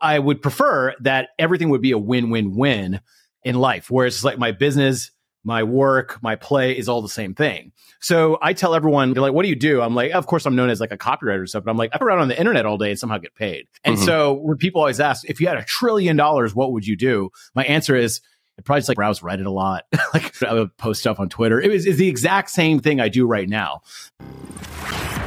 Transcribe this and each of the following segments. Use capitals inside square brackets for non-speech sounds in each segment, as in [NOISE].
I would prefer that everything would be a win win win in life, whereas it's like my business, my work, my play is all the same thing. So I tell everyone, they're like, what do you do? I'm like, of course, I'm known as like a copywriter or stuff, but I'm like, I put around on the internet all day and somehow get paid. And mm-hmm. so when people always ask, if you had a trillion dollars, what would you do? My answer is, I'd probably just like browse Reddit a lot. [LAUGHS] like I would post stuff on Twitter. It was the exact same thing I do right now.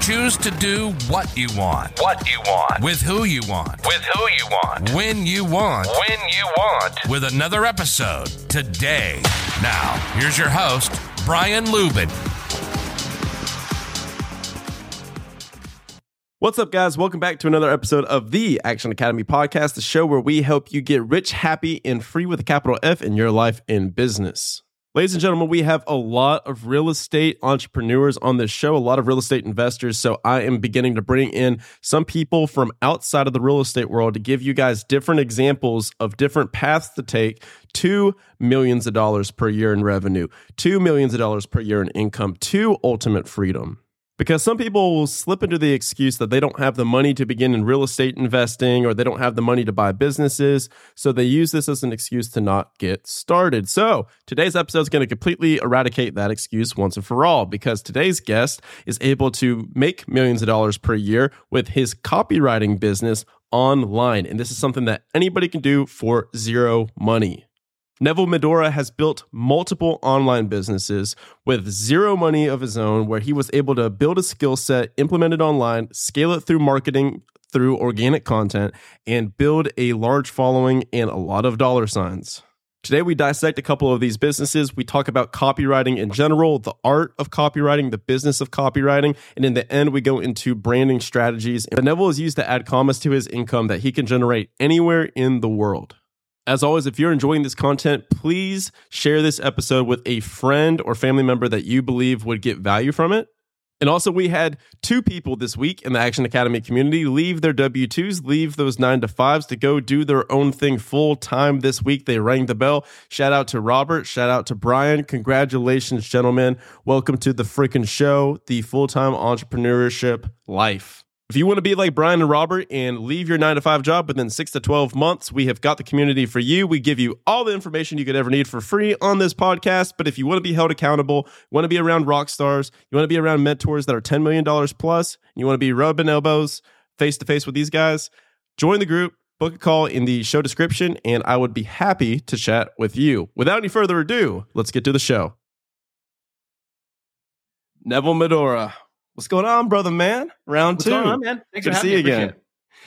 choose to do what you want. What you want. With who you want. With who you want. When you want. When you want. With another episode today. Now, here's your host, Brian Luebben. What's up, guys? Welcome back to another episode of the Action Academy podcast, the show where we help you get rich, happy, and free with a capital F in your life and business. Ladies and gentlemen, we have a lot of real estate entrepreneurs on this show, a lot of real estate investors. So I am beginning to bring in some people from outside of the real estate world to give you guys different examples of different paths to take to millions of dollars per year in revenue, to millions of dollars per year in income, to ultimate freedom. Because some people will slip into the excuse that they don't have the money to begin in real estate investing or they don't have the money to buy businesses. So they use this as an excuse to not get started. So today's episode is going to completely eradicate that excuse once and for all because today's guest is able to make millions of dollars per year with his copywriting business online. And this is something that anybody can do for zero money. Neville Medhora has built multiple online businesses with zero money of his own, where he was able to build a skill set, implement it online, scale it through marketing, through organic content, and build a large following and a lot of dollar signs. Today, we dissect a couple of these businesses. We talk about copywriting in general, the art of copywriting, the business of copywriting, and in the end, we go into branding strategies. And Neville is used to add commas to his income that he can generate anywhere in the world. As always, if you're enjoying this content, please share this episode with a friend or family member that you believe would get value from it. And also, we had two people this week in the Action Academy community leave their W 2s, leave those nine to fives to go do their own thing full time this week. They rang the bell. Shout out to Robert. Shout out to Brian. Congratulations, gentlemen. Welcome to the freaking show, the full time entrepreneurship life. If you want to be like Brian and Robert and leave your nine to five job within six to 12 months, we have got the community for you. We give you all the information you could ever need for free on this podcast. But if you want to be held accountable, want to be around rock stars, you want to be around mentors that are $10 million plus, you want to be rubbing elbows face to face with these guys, join the group, book a call in the show description, and I would be happy to chat with you. Without any further ado, let's get to the show. Neville Medhora, What's going on, brother man? Round What's two. On, man? Thanks Good to see you again.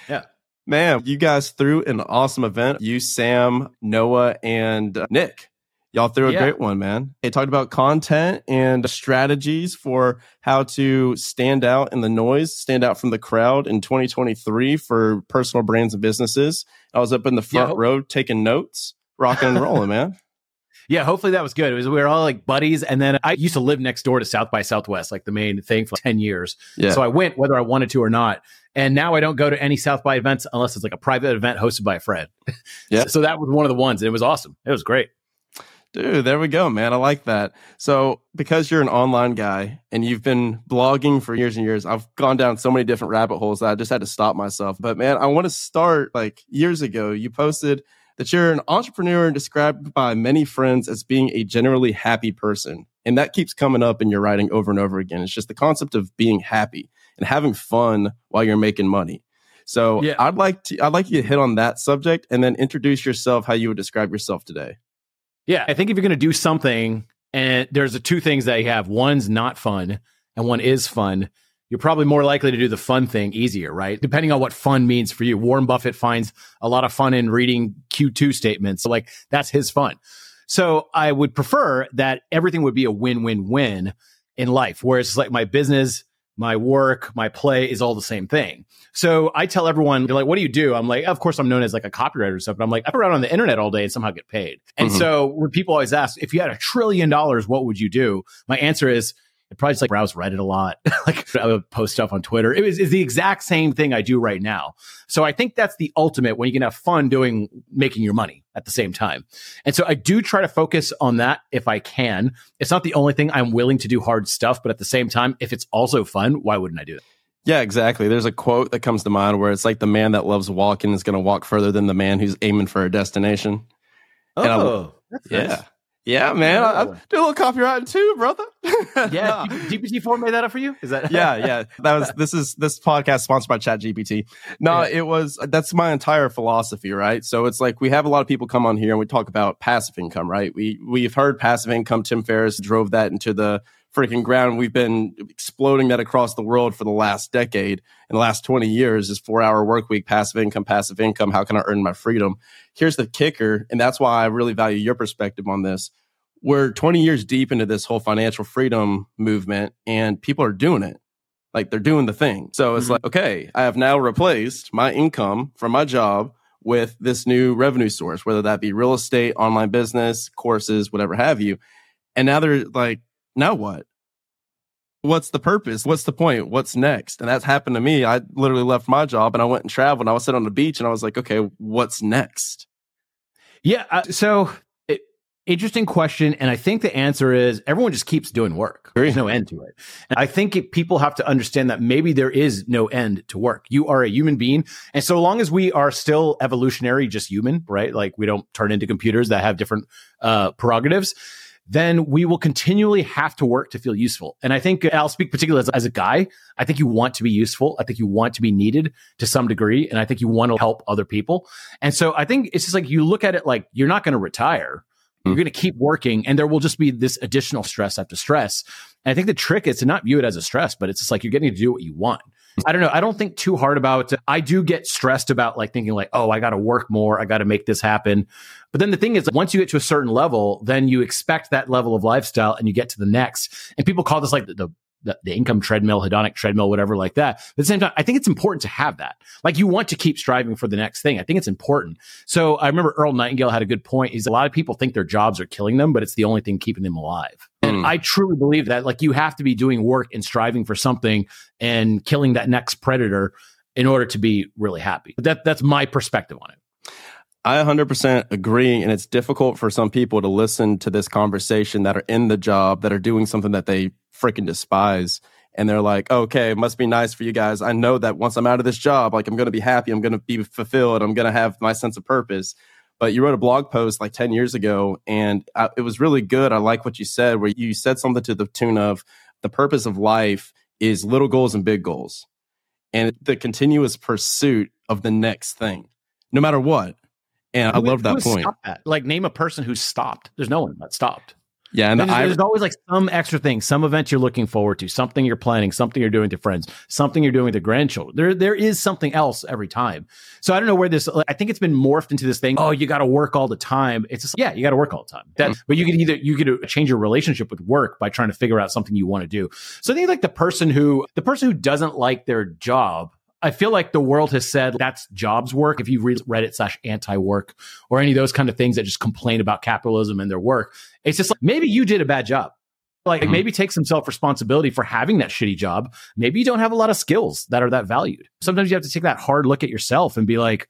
Yeah. Man, you guys threw an awesome event. You, Sam, Noah, and uh, Nick. Y'all threw a yeah. great one, man. They talked about content and strategies for how to stand out in the noise, stand out from the crowd in 2023 for personal brands and businesses. I was up in the front row taking notes, rocking and rolling, [LAUGHS] man yeah, hopefully that was good. It was we were all like buddies, and then I used to live next door to South by Southwest, like the main thing for ten years. Yeah. So I went whether I wanted to or not. And now I don't go to any South by events unless it's like a private event hosted by a friend. [LAUGHS] Yeah. so that was one of the ones. And it was awesome. It was great. Dude, there we go, man. I like that. So, because you're an online guy and you've been blogging for years and years, I've gone down so many different rabbit holes that I just had to stop myself. But man, I want to start like years ago. You posted that you're an entrepreneur and described by many friends as being a generally happy person. And that keeps coming up in your writing over and over again. It's just the concept of being happy and having fun while you're making money. So yeah. I'd like to I'd like you to hit on that subject and then introduce yourself how you would describe yourself today. Yeah, I think if you're going to do something and there's the two things that you have, one's not fun and one is fun you're probably more likely to do the fun thing easier, right? Depending on what fun means for you. Warren Buffett finds a lot of fun in reading Q2 statements. So like that's his fun. So I would prefer that everything would be a win-win-win in life, whereas like my business, my work, my play is all the same thing. So I tell everyone, they're like, what do you do? I'm like, of course, I'm known as like a copywriter or stuff, but I'm like, I'm around on the internet all day and somehow get paid. And mm-hmm. so when people always ask, if you had a trillion dollars, what would you do? My answer is, It probably just like browse Reddit a lot. [LAUGHS] like I would post stuff on Twitter. It was it's the exact same thing I do right now. So I think that's the ultimate when you can have fun doing making your money at the same time. And so I do try to focus on that if I can. It's not the only thing I'm willing to do hard stuff, but at the same time, if it's also fun, why wouldn't I do it? Yeah, exactly. There's a quote that comes to mind where it's like the man that loves walking is going to walk further than the man who's aiming for a destination. And I- Oh, that's yeah. nice. Yeah, man. I, I do a little copywriting too, brother. [LAUGHS] Yeah, GPT four made that up for you. Is that? yeah, [LAUGHS] yeah. That was this is this podcast sponsored by Chat GPT. No, Yeah. it was that's my entire philosophy, right? So it's like we have a lot of people come on here and we talk about passive income, right? We we've heard passive income. Tim Ferriss drove that into the freaking ground. We've been exploding that across the world for the last decade. In the last 20 years is four hour work week, passive income, passive income. How can I earn my freedom? Here's the kicker, and that's why I really value your perspective on this we're 20 years deep into this whole financial freedom movement and people are doing it. Like they're doing the thing. So it's Mhm. like, okay, I have now replaced my income from my job with this new revenue source, whether that be real estate, online business, courses, whatever have you. And now they're like, now what? What's the purpose? What's the point? What's next? And that's happened to me. I literally left my job and I went and traveled and I was sitting on the beach and I was like, okay, what's next? Yeah. Uh, so interesting question. And I think the answer is everyone just keeps doing work. There's no end to it. And I think it, people have to understand that maybe there is no end to work. You are a human being. And so long as we are still evolutionary, just human, right? Like we don't turn into computers that have different uh, prerogatives. Then we will continually have to work to feel useful. And I think uh, I'll speak particularly as, as a guy. I think you want to be useful. I think you want to be needed to some degree. And I think you want to help other people. And so I think it's just like you look at it like you're not going to retire. You're hmm. going to keep working and there will just be this additional stress after stress. And I think the trick is to not view it as a stress, but it's just like you're getting to do what you want. I don't know. I don't think too hard about. I do get stressed about like thinking like, oh, I got to work more. I got to make this happen. But then the thing is, once you get to a certain level, then you expect that level of lifestyle and you get to the next. And people call this like the, the the, the income treadmill, hedonic treadmill, whatever like that. But at the same time, I think it's important to have that. Like you want to keep striving for the next thing. I think it's important. So I remember Earl Nightingale had a good point. He's a lot of people think their jobs are killing them, but it's the only thing keeping them alive. And Mm. I truly believe that like you have to be doing work and striving for something and killing that next predator in order to be really happy. That that's my perspective on it. I 100% agree. And it's difficult for some people to listen to this conversation that are in the job, that are doing something that they freaking despise. And they're like, okay, it must be nice for you guys. I know that once I'm out of this job, like I'm going to be happy. I'm going to be fulfilled. I'm going to have my sense of purpose. But you wrote a blog post like 10 years ago and I, it was really good. I like what you said, where you said something to the tune of the purpose of life is little goals and big goals and the continuous pursuit of the next thing, no matter what. And I Who- love that point. that? Like name a person who's stopped. There's no one that stopped. Yeah, and there's, there's always like some extra thing, some event you're looking forward to, something you're planning, something you're doing with your friends, something you're doing with your grandchildren. There, there is something else every time. So I don't know where this. I think it's been morphed into this thing. Oh, you got to work all the time. It's just yeah, you got to work all the time. That, mm-hmm. but you can either you could change your relationship with work by trying to figure out something you want to do. So I think like the person who the person who doesn't like their job. I feel like the world has said that's jobs work. If you read Reddit slash anti work or any of those kind of things that just complain about capitalism and their work, it's just like maybe you did a bad job. Like Mhm. maybe take some self responsibility for having that shitty job. Maybe you don't have a lot of skills that are that valued. Sometimes you have to take that hard look at yourself and be like,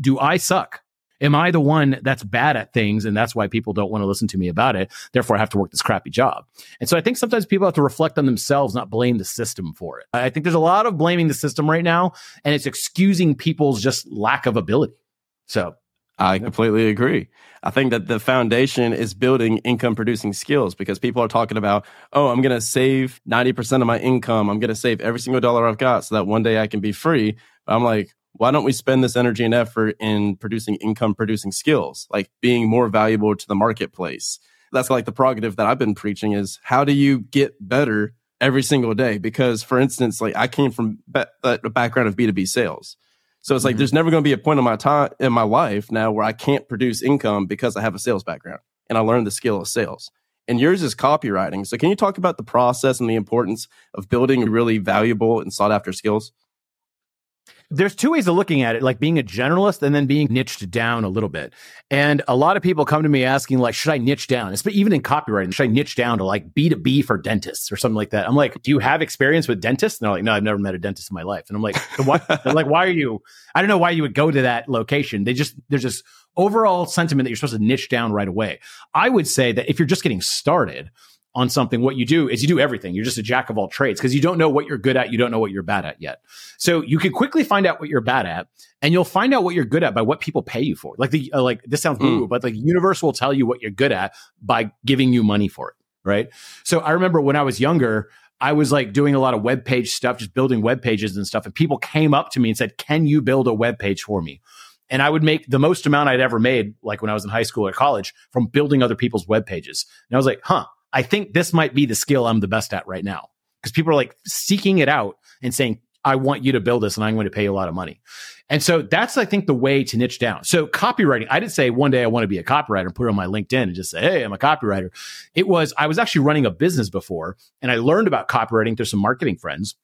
do I suck? Am I the one that's bad at things? And that's why people don't want to listen to me about it. Therefore, I have to work this crappy job. And so I think sometimes people have to reflect on themselves, not blame the system for it. I think there's a lot of blaming the system right now, and it's excusing people's just lack of ability. So I completely agree. I think that the foundation is building income producing skills because people are talking about, oh, I'm going to save 90% of my income. I'm going to save every single dollar I've got so that one day I can be free. But I'm like, why don't we spend this energy and effort in producing income producing skills, like being more valuable to the marketplace? That's like the prerogative that I've been preaching is how do you get better every single day? Because for instance, like I came from ba- a background of B2B sales. So it's like Mhm. there's never going to be a point in my time in my life now where I can't produce income because I have a sales background and I learned the skill of sales. And yours is copywriting. So can you talk about the process and the importance of building really valuable and sought after skills? There's two ways of looking at it, like being a generalist and then being niched down a little bit. And a lot of people come to me asking, like, should I niche down? Even in copywriting, should I niche down to like B2B for dentists or something like that? I'm like, do you have experience with dentists? And they're like, no, I've never met a dentist in my life. And I'm like, [LAUGHS] like, why are you? I don't know why you would go to that location. They just, there's this overall sentiment that you're supposed to niche down right away. I would say that if you're just getting started, on something, what you do is you do everything. You're just a jack of all trades because you don't know what you're good at. You don't know what you're bad at yet. So you can quickly find out what you're bad at and you'll find out what you're good at by what people pay you for. Like the, uh, like this sounds mm. but like universe will tell you what you're good at by giving you money for it. Right. So I remember when I was younger, I was like doing a lot of web page stuff, just building web pages and stuff. And people came up to me and said, can you build a web page for me? and I would make the most amount I'd ever made, like when I was in high school or college, from building other people's web pages. And I was like, huh, I think this might be the skill I'm the best at right now because people are like seeking it out and saying, I want you to build this and I'm going to pay you a lot of money. And so that's, I think, the way to niche down. So copywriting, I didn't say one day I want to be a copywriter and put it on my LinkedIn and just say, Hey, I'm a copywriter. It was, I was actually running a business before and I learned about copywriting through some marketing friends.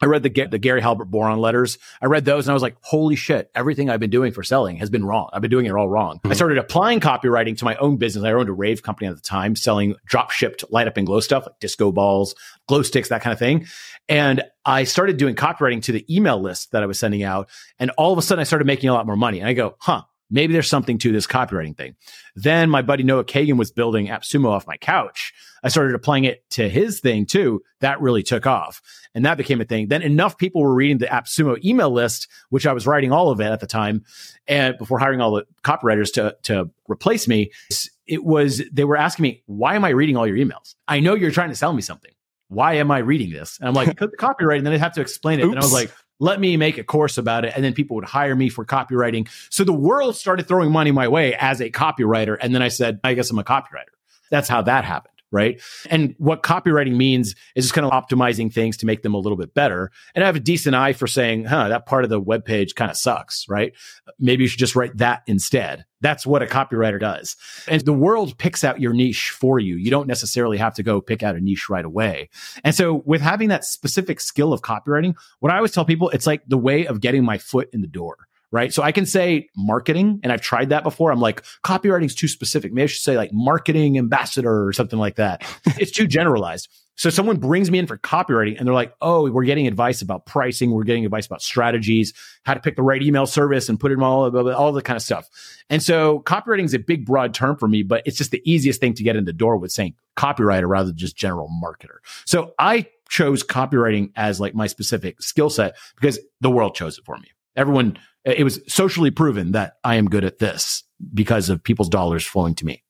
I read the, the Gary Halbert boron letters. I read those and I was like, holy shit, everything I've been doing for selling has been wrong. I've been doing it all wrong. Mm-hmm. I started applying copywriting to my own business. I owned a rave company at the time selling drop shipped light up and glow stuff like disco balls, glow sticks, that kind of thing. And I started doing copywriting to the email list that I was sending out. And all of a sudden I started making a lot more money. And I go, huh, maybe there's something to this copywriting thing. Then my buddy Noah Kagan was building AppSumo off my couch. I started applying it to his thing too. That really took off and that became a thing. Then enough people were reading the AppSumo email list, which I was writing all of it at the time. And before hiring all the copywriters to, to replace me, it was, they were asking me, why am I reading all your emails? I know you're trying to sell me something. Why am I reading this? And I'm like, because the copyright. And then I'd have to explain it. Oops. And I was like, let me make a course about it. And then people would hire me for copywriting. So the world started throwing money my way as a copywriter. And then I said, I guess I'm a copywriter. That's how that happened. Right. And what copywriting means is just kind of optimizing things to make them a little bit better. And I have a decent eye for saying, huh, that part of the web page kind of sucks. Right. Maybe you should just write that instead. That's what a copywriter does. And the world picks out your niche for you. You don't necessarily have to go pick out a niche right away. And so with having that specific skill of copywriting, what I always tell people, it's like the way of getting my foot in the door right? So I can say marketing, and I've tried that before. I'm like, copywriting is too specific. Maybe I should say like marketing ambassador or something like that. [LAUGHS] it's too generalized. So someone brings me in for copywriting and they're like, oh, we're getting advice about pricing. We're getting advice about strategies, how to pick the right email service and put it all, all the kind of stuff. And so copywriting is a big, broad term for me, but it's just the easiest thing to get in the door with saying copywriter rather than just general marketer. So I chose copywriting as like my specific skill set because the world chose it for me. Everyone, it was socially proven that I am good at this because of people's dollars flowing to me.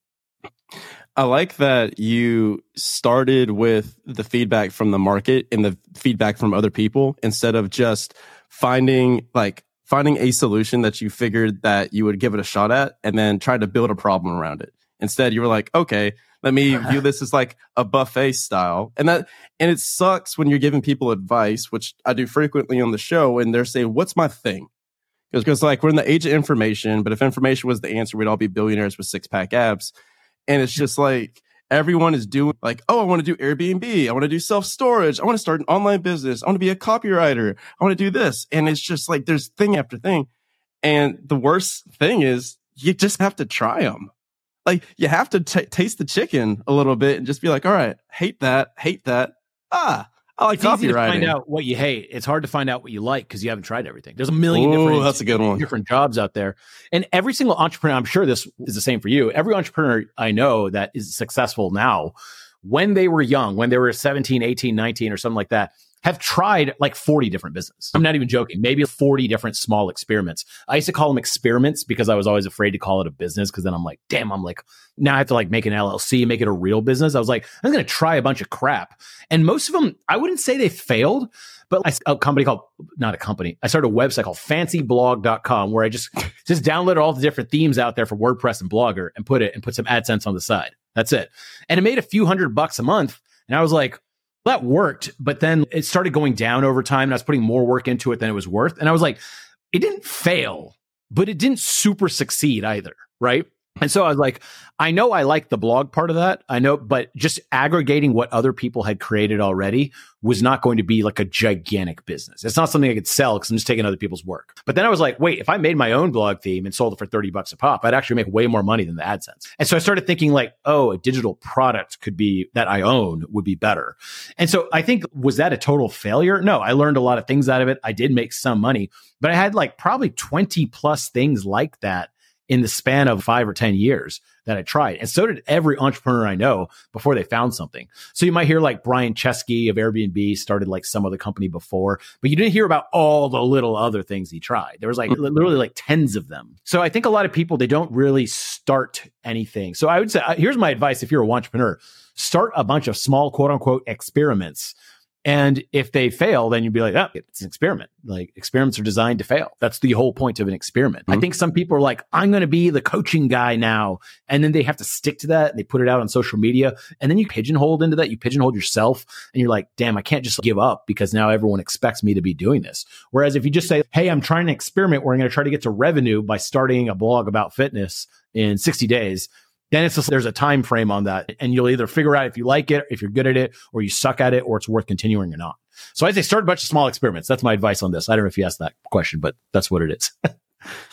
I like that you started with the feedback from the market and the feedback from other people instead of just finding like finding a solution that you figured that you would give it a shot at and then try to build a problem around it. Instead, you were like, okay, let me [LAUGHS] view this as like a buffet style. And that, and it sucks when you're giving people advice, which I do frequently on the show, and they're saying, what's my thing? Because like we're in the age of information, but if information was the answer, we'd all be billionaires with six pack abs. And it's just like everyone is doing like, oh, I want to do Airbnb. I want to do self storage. I want to start an online business. I want to be a copywriter. I want to do this. And it's just like there's thing after thing. And the worst thing is you just have to try them. Like you have to t- taste the chicken a little bit and just be like, all right, hate that, hate that. Ah, I like it's easy to find out what you hate. It's hard to find out what you like because you haven't tried everything. There's a million Ooh, different that's a good one. different jobs out there. And every single entrepreneur, I'm sure this is the same for you. Every entrepreneur I know that is successful now, when they were young, when they were 17, 18, 19 or something like that, have tried like 40 different businesses. I'm not even joking. Maybe 40 different small experiments. I used to call them experiments because I was always afraid to call it a business because then I'm like, damn, I'm like, now I have to like make an LLC, make it a real business. I was like, I'm going to try a bunch of crap. And most of them, I wouldn't say they failed, but a company called, not a company, I started a website called fancyblog.com where I just, [LAUGHS] just downloaded all the different themes out there for WordPress and Blogger and put it and put some AdSense on the side. That's it. And it made a few hundred bucks a month. And I was like, that worked, but then it started going down over time and I was putting more work into it than it was worth. And I was like, it didn't fail, but it didn't super succeed either. Right. And so I was like, I know I like the blog part of that. I know, but just aggregating what other people had created already was not going to be like a gigantic business. It's not something I could sell because I'm just taking other people's work. But then I was like, wait, if I made my own blog theme and sold it for 30 bucks a pop, I'd actually make way more money than the AdSense. And so I started thinking like, oh, a digital product could be that I own would be better. And so I think, was that a total failure? No, I learned a lot of things out of it. I did make some money, but I had like probably 20 plus things like that in the span of five or 10 years that I tried. And so did every entrepreneur I know before they found something. So you might hear like Brian Chesky of Airbnb started like some other company before, but you didn't hear about all the little other things he tried. There was like literally like tens of them. So I think a lot of people, they don't really start anything. So I would say, uh, here's my advice if you're an entrepreneur, start a bunch of small quote unquote experiments and if they fail, then you'd be like, oh, it's an experiment. Like experiments are designed to fail. That's the whole point of an experiment. Mm-hmm. I think some people are like, I'm going to be the coaching guy now. And then they have to stick to that. And they put it out on social media. And then you pigeonhole into that. You pigeonhole yourself. And you're like, damn, I can't just give up because now everyone expects me to be doing this. Whereas if you just say, hey, I'm trying to experiment where I'm going to try to get to revenue by starting a blog about fitness in 60 days, then it's just, there's a time frame on that and you'll either figure out if you like it if you're good at it or you suck at it or it's worth continuing or not. So i say start a bunch of small experiments. That's my advice on this. I don't know if you asked that question but that's what it is. [LAUGHS]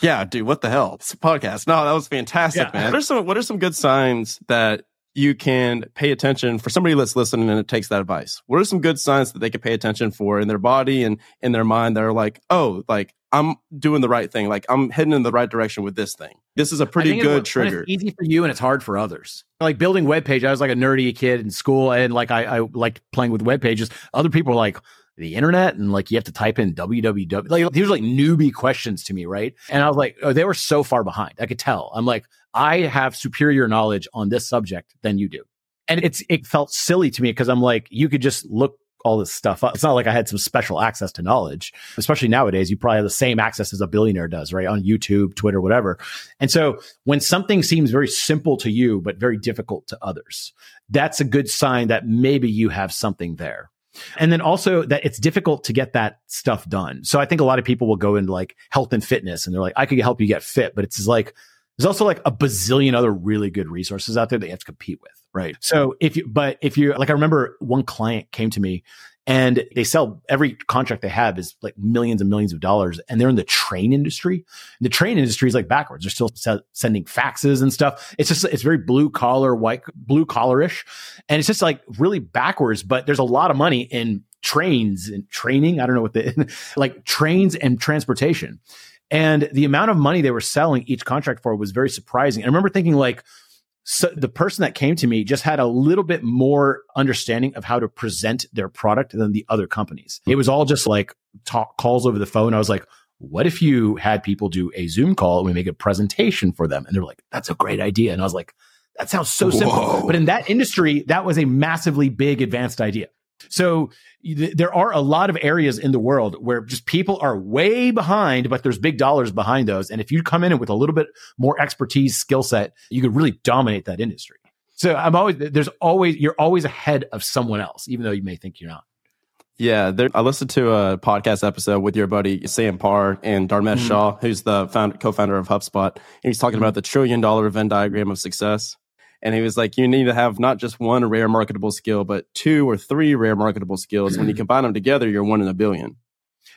Yeah dude what the hell? It's a podcast. No that was fantastic yeah. man. What are some what are some good signs that you can pay attention for somebody that's listening and it takes that advice? What are some good signs that they can pay attention for in their body and in their mind that are like oh like I'm doing the right thing. Like I'm heading in the right direction with this thing. This is a pretty good it, trigger. It's easy for you and it's hard for others. Like building web page. I was like a nerdy kid in school and like I, I liked playing with web pages. Other people are like, the internet and like you have to type in www like these are like newbie questions to me right and i was like oh they were so far behind i could tell i'm like i have superior knowledge on this subject than you do and it's it felt silly to me because i'm like you could just look all this stuff up. It's not like I had some special access to knowledge, especially nowadays. You probably have the same access as a billionaire does, right? On YouTube, Twitter, whatever. And so when something seems very simple to you, but very difficult to others, that's a good sign that maybe you have something there. And then also that it's difficult to get that stuff done. So I think a lot of people will go into like health and fitness and they're like, I could help you get fit, but it's like, there's also like a bazillion other really good resources out there that you have to compete with. Right. So if you, but if you, like, I remember one client came to me and they sell every contract they have is like millions and millions of dollars and they're in the train industry. And the train industry is like backwards. They're still se- sending faxes and stuff. It's just it's very blue collar white blue collarish. And it's just like really backwards but there's a lot of money in trains and training. I don't know what the [LAUGHS] like trains and transportation. And the amount of money they were selling each contract for was very surprising. I remember thinking like so the person that came to me just had a little bit more understanding of how to present their product than the other companies. It was all just like talk calls over the phone. I was like, what if you had people do a Zoom call and we make a presentation for them? And they're like, that's a great idea. And I was like, that sounds so simple. Whoa. But in that industry, that was a massively big advanced idea. So th- there are a lot of areas in the world where just people are way behind, but there's big dollars behind those. And if you come in with a little bit more expertise, skill set, you could really dominate that industry. So I'm always, there's always, you're always ahead of someone else, even though you may think you're not. Yeah, there, I listened to a podcast episode with your buddy Sam Parr and Dharmesh mm-hmm. Shah, who's the found, co-founder of HubSpot. And he's talking mm-hmm. about the trillion dollar Venn diagram of success. And he was like, you need to have not just one rare marketable skill, but two or three rare marketable skills. when you [CLEARS THROAT] combine them together, you're one in a billion.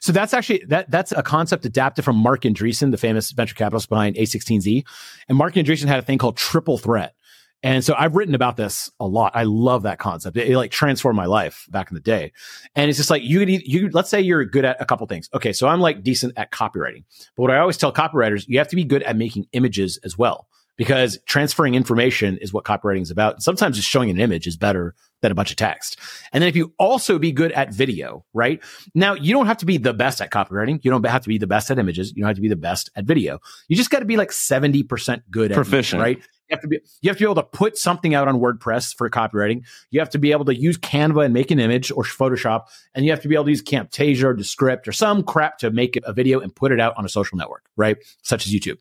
So that's actually that that's a concept adapted from Marc Andreessen, the famous venture capitalist behind A16Z. And Marc Andreessen had a thing called triple threat. And so I've written about this a lot. I love that concept. It, it, like transformed my life back in the day. And it's just like you you let's say you're good at a couple things. Okay, so I'm like decent at copywriting. But what I always tell copywriters, you have to be good at making images as well because transferring information is what copywriting is about. Sometimes just showing an image is better than a bunch of text. And then if you also be good at video, right? Now, you don't have to be the best at copywriting. You don't have to be the best at images. You don't have to be the best at video. You just got to be like 70% good at proficient, right? You have to be you have to be able to put something out on WordPress for copywriting. You have to be able to use Canva and make an image or Photoshop, and you have to be able to use Camtasia or Descript or some crap to make a video and put it out on a social network, right? Such as YouTube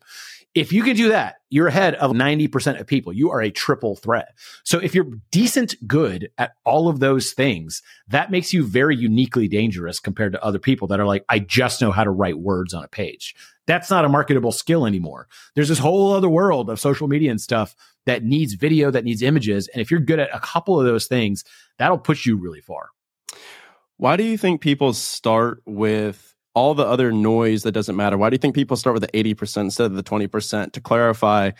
If you can do that, you're ahead of 90% of people. You are a triple threat. So if you're decent good at all of those things, that makes you very uniquely dangerous compared to other people that are like, I just know how to write words on a page. That's not a marketable skill anymore. There's this whole other world of social media and stuff that needs video, that needs images. And if you're good at a couple of those things, that'll push you really far. Why do you think people start with all the other noise that doesn't matter? Why do you think people start with the 80% instead of the 20%? To clarify,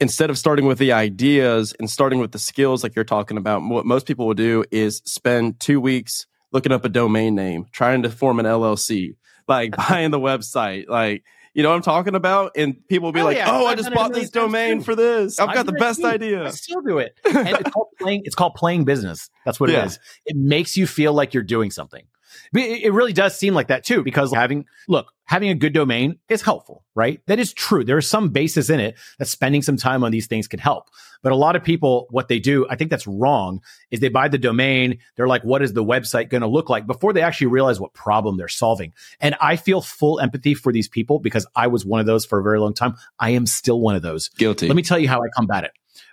instead of starting with the ideas and starting with the skills like you're talking about, what most people will do is spend two weeks looking up a domain name, trying to form an LLC, like [LAUGHS] buying the website, like you know what I'm talking about? And people will be Oh, like, yeah. "Oh, I just bought this domain for this. I've got the best too. I idea." still do it. [LAUGHS] And it's called playing. It's called playing business. That's what Yeah. it is. It makes you feel like you're doing something. It really does seem like that too, because having look, having a good domain is helpful, right? That is true. There is some basis in it that spending some time on these things can help. But a lot of people, what they do, I think that's wrong, is they buy the domain. They're like, what is the website going to look like before they actually realize what problem they're solving? And I feel full empathy for these people because I was one of those for a very long time. I am still one of those. Guilty. Let me tell you how I combat it.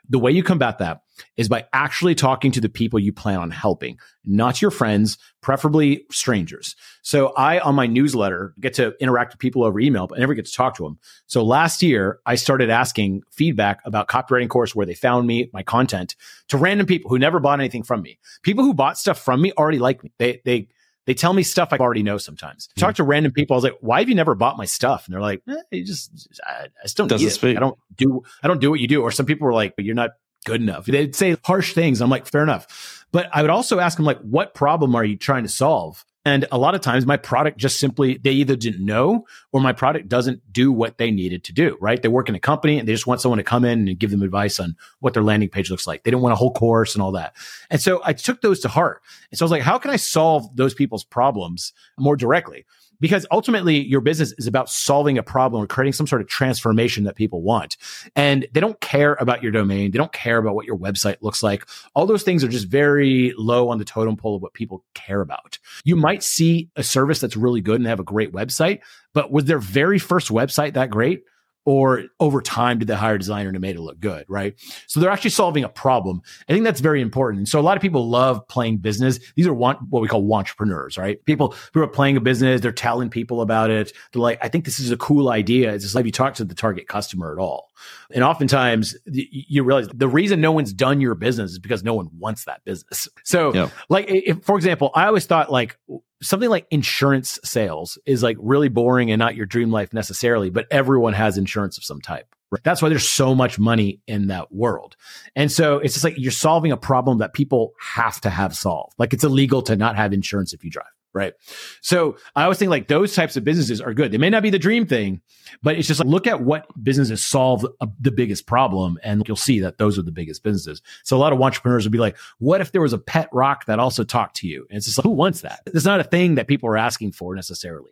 The way you combat that is by actually talking to the people you plan on helping, not your friends, preferably strangers. So I, on my newsletter, get to interact with people over email, but I never get to talk to them. So last year, I started asking feedback about copywriting course, where they found me, my content to random people who never bought anything from me. People who bought stuff from me already like me. They, they, they tell me stuff I already know sometimes. Talk to random people. I was like, why have you never bought my stuff? And they're like, eh, you just, I, I just don't Doesn't speak. I don't do, I don't do what you do. Or some people were like, but you're not good enough. They'd say harsh things. I'm like, fair enough. But I would also ask them like, what problem are you trying to solve? And a lot of times my product just simply, they either didn't know or my product doesn't do what they needed to do, right? They work in a company and they just want someone to come in and give them advice on what their landing page looks like. They don't want a whole course and all that. And so I took those to heart. And so I was like, how can I solve those people's problems more directly? Because ultimately your business is about solving a problem or creating some sort of transformation that people want. And they don't care about your domain. They don't care about what your website looks like. All those things are just very low on the totem pole of what people care about. You might see a service that's really good and have a great website, but was their very first website that great? Or over time, did they hire a designer to made it look good? Right. So they're actually solving a problem. I think that's very important. And so a lot of people love playing business. These are want, what we call entrepreneurs, right? People who are playing a business, they're telling people about it. They're like, I think this is a cool idea. It's just like you talk to the target customer at all. And oftentimes you realize the reason no one's done your business is because no one wants that business. So Yeah. like, if, for example, I always thought like something like insurance sales is like really boring and not your dream life necessarily, but everyone has insurance of some type. That's why there's so much money in that world. And so it's just like you're solving a problem that people have to have solved. Like it's illegal to not have insurance if you drive. Right. So I always think like those types of businesses are good. They may not be the dream thing, but it's just like look at what businesses solve a, the biggest problem and you'll see that those are the biggest businesses. So a lot of entrepreneurs would be like, what if there was a pet rock that also talked to you? And it's just like, who wants that? It's not a thing that people are asking for necessarily.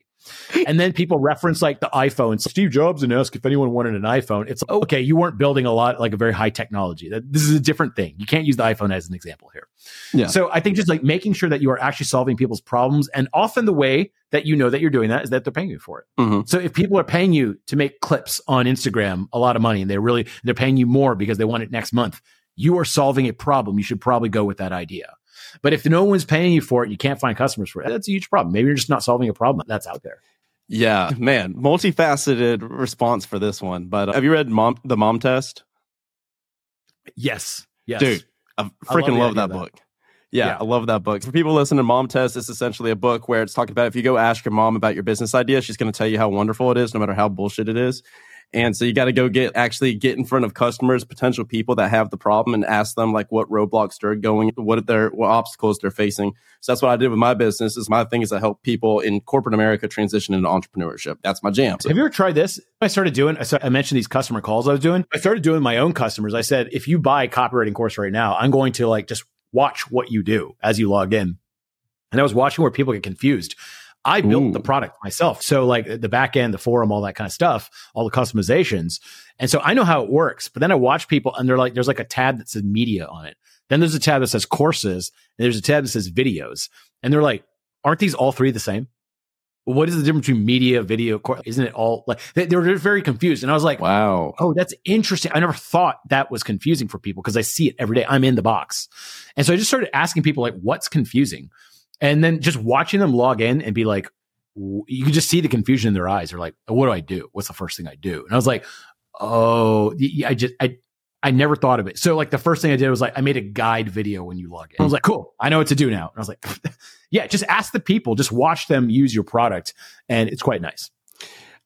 And then people reference like the iPhone. Steve Jobs and ask if anyone wanted an iPhone. It's like, okay, you weren't building a lot like a very high technology. This is a different thing. You can't use the iPhone as an example here. Yeah. So I think just like making sure that you are actually solving people's problems, and often the way that you know that you're doing that is that they're paying you for it. Mhm. So if people are paying you to make clips on Instagram a lot of money, and they're really they're paying you more because they want it next month, you are solving a problem. You should probably go with that idea. But if no one's paying you for it, you can't find customers for it. That's a huge problem. Maybe you're just not solving a problem that's out there. Yeah, man, multifaceted response for this one. But uh, have you read mom, the Mom Test? Yes. Yes. Dude, I I love freaking love that. book. Yeah, Yeah. I love that book. For people listening to Mom Test, it's essentially a book where it's talking about if you go ask your mom about your business idea, she's going to tell you how wonderful it is, no matter how bullshit it is. And so you got to go get actually get in front of customers, potential people that have the problem, and ask them like what roadblocks they're going, what their what obstacles they're facing. So that's what I did with my business. Is my thing is I help people in corporate America transition into entrepreneurship. That's my jam. So- Have you ever tried this? I started doing, I, mentioned these customer calls I was doing. I started doing my own customers. I said, if you buy a copywriting course right now, I'm going to like just watch what you do as you log in. And I was watching where people get confused. I built Ooh. the product myself. So like the back end, the forum, all that kind of stuff, all the customizations. And so I know how it works. But then I watch people and they're like, there's like a tab that says media on it. Then there's a tab that says courses and there's a tab that says videos. And they're like, aren't these all three the same? what is the difference between media, video? cor- Isn't it all like they, they were very confused? And I was like, Wow. oh, that's interesting. I never thought that was confusing for people because I see it every day. I'm in the box. And so I just started asking people, like, what's confusing? And then just watching them log in and be like, you can just see the confusion in their eyes. They're like, what do I do? What's the first thing I do? And I was like, oh, I just, I, I never thought of it. So like the first thing I did was like, I made a guide video when you log in. I was like, cool, I know what to do now. And I was like, [LAUGHS] yeah, just ask the people, just watch them use your product. And it's quite nice.